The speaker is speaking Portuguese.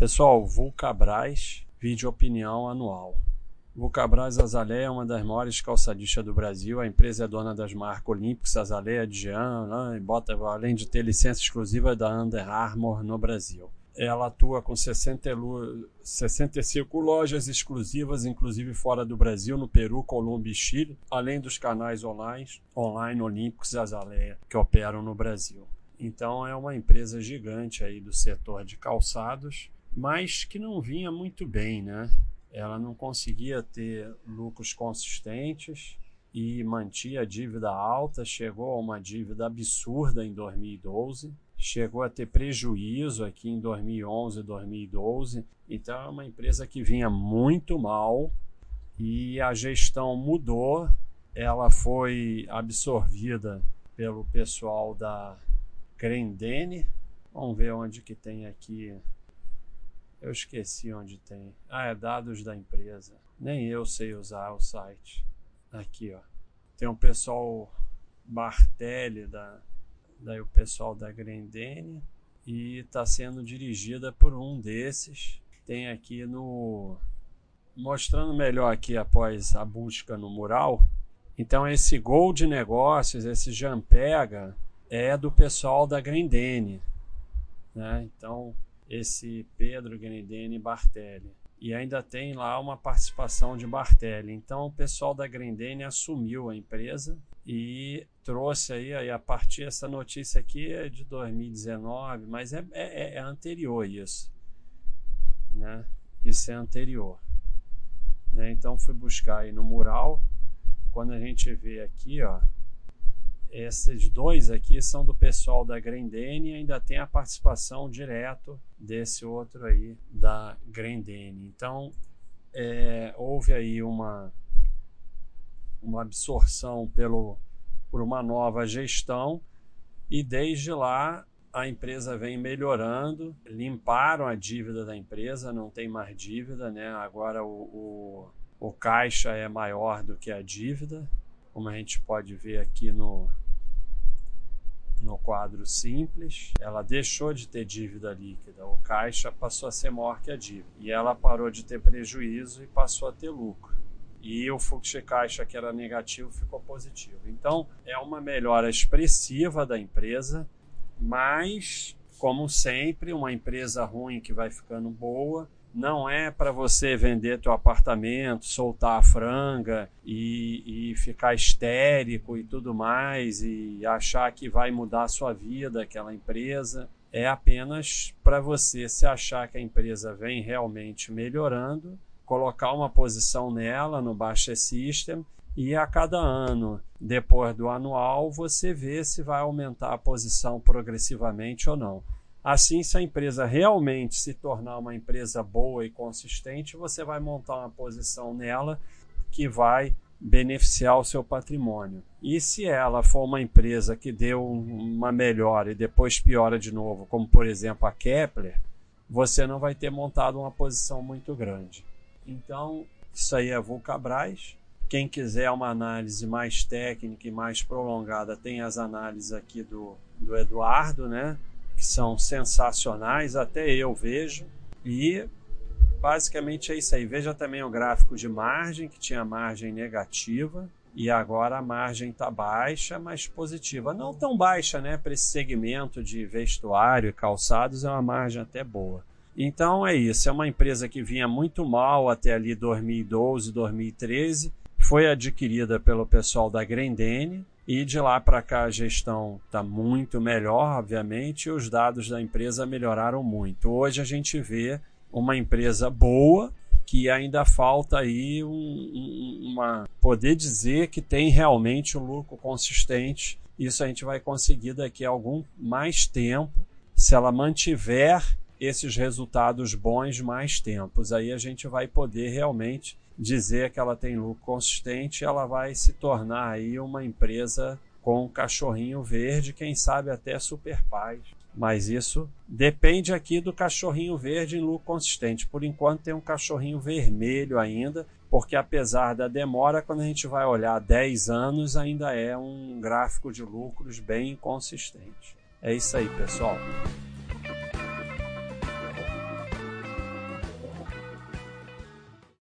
Pessoal, Vulcabras, vídeo opinião anual. Vulcabras Azaleia é uma das maiores calçadistas do Brasil. A empresa é dona das marcas Olympics, Azaleia, Dian, né, e bota, além de ter licença exclusiva da Under Armour no Brasil. Ela atua com 60, 65 lojas exclusivas, inclusive fora do Brasil, no Peru, Colômbia e Chile, além dos canais online, online Olímpicos e Azaleia, que operam no Brasil. Então é uma empresa gigante aí do setor de calçados mas que não vinha muito bem, né? Ela não conseguia ter lucros consistentes e mantinha a dívida alta, chegou a uma dívida absurda em 2012, chegou a ter prejuízo aqui em 2011 e 2012. Então é uma empresa que vinha muito mal e a gestão mudou, ela foi absorvida pelo pessoal da Grendene. Vamos ver onde que tem aqui eu esqueci onde tem. Ah, é dados da empresa. Nem eu sei usar o site. Aqui, ó. Tem um pessoal Bartelli, da, daí o pessoal da Grendene, e está sendo dirigida por um desses. Tem aqui no. Mostrando melhor aqui após a busca no mural. Então, esse Gol de Negócios, esse Jampega, é do pessoal da Grendene. Né? Então, esse Pedro Grendene Bartelli. E ainda tem lá uma participação de Bartelli. Então o pessoal da Grendene assumiu a empresa e trouxe aí, aí a partir essa notícia aqui é de 2019, mas é, é, é anterior isso, né? Isso é anterior. Né? Então fui buscar aí no mural, quando a gente vê aqui, ó, esses dois aqui são do pessoal da Grendene e ainda tem a participação direto desse outro aí da Grendene. Então, é, houve aí uma, uma absorção pelo, por uma nova gestão e desde lá a empresa vem melhorando, limparam a dívida da empresa, não tem mais dívida, né? agora o, o, o caixa é maior do que a dívida, como a gente pode ver aqui no, no quadro simples, ela deixou de ter dívida líquida, o caixa passou a ser maior que a dívida, e ela parou de ter prejuízo e passou a ter lucro. E o fluxo de caixa que era negativo ficou positivo. Então, é uma melhora expressiva da empresa, mas, como sempre, uma empresa ruim que vai ficando boa, não é para você vender teu apartamento, soltar a franga e, e, ficar histérico e tudo mais e achar que vai mudar a sua vida, aquela empresa. É apenas para você se achar que a empresa vem realmente melhorando, colocar uma posição nela no Baixa System e a cada ano, depois do anual, você vê se vai aumentar a posição progressivamente ou não. Assim, se a empresa realmente se tornar uma empresa boa e consistente, você vai montar uma posição nela que vai beneficiar o seu patrimônio. E se ela for uma empresa que deu uma melhora e depois piora de novo, como por exemplo a Kepler, você não vai ter montado uma posição muito grande. Então, isso aí é Vulcabras. Quem quiser uma análise mais técnica e mais prolongada, tem as análises aqui do, do Eduardo, né? Que são sensacionais, até eu vejo. E basicamente é isso aí. Veja também o gráfico de margem, que tinha margem negativa. E agora a margem está baixa, mas positiva. Não tão baixa, né? Para esse segmento de vestuário e calçados, é uma margem até boa. Então é isso. É uma empresa que vinha muito mal até ali 2012, 2013. Foi adquirida pelo pessoal da Grendene e de lá para cá a gestão está muito melhor, obviamente, e os dados da empresa melhoraram muito. Hoje a gente vê uma empresa boa que ainda falta aí um, uma poder dizer que tem realmente um lucro consistente. Isso a gente vai conseguir daqui a algum mais tempo, se ela mantiver esses resultados bons mais tempos. Aí a gente vai poder realmente dizer que ela tem lucro consistente, ela vai se tornar aí uma empresa com um cachorrinho verde, quem sabe até super paz. Mas isso depende aqui do cachorrinho verde em lucro consistente. Por enquanto tem um cachorrinho vermelho ainda, porque apesar da demora, quando a gente vai olhar 10 anos, ainda é um gráfico de lucros bem consistente. É isso aí, pessoal.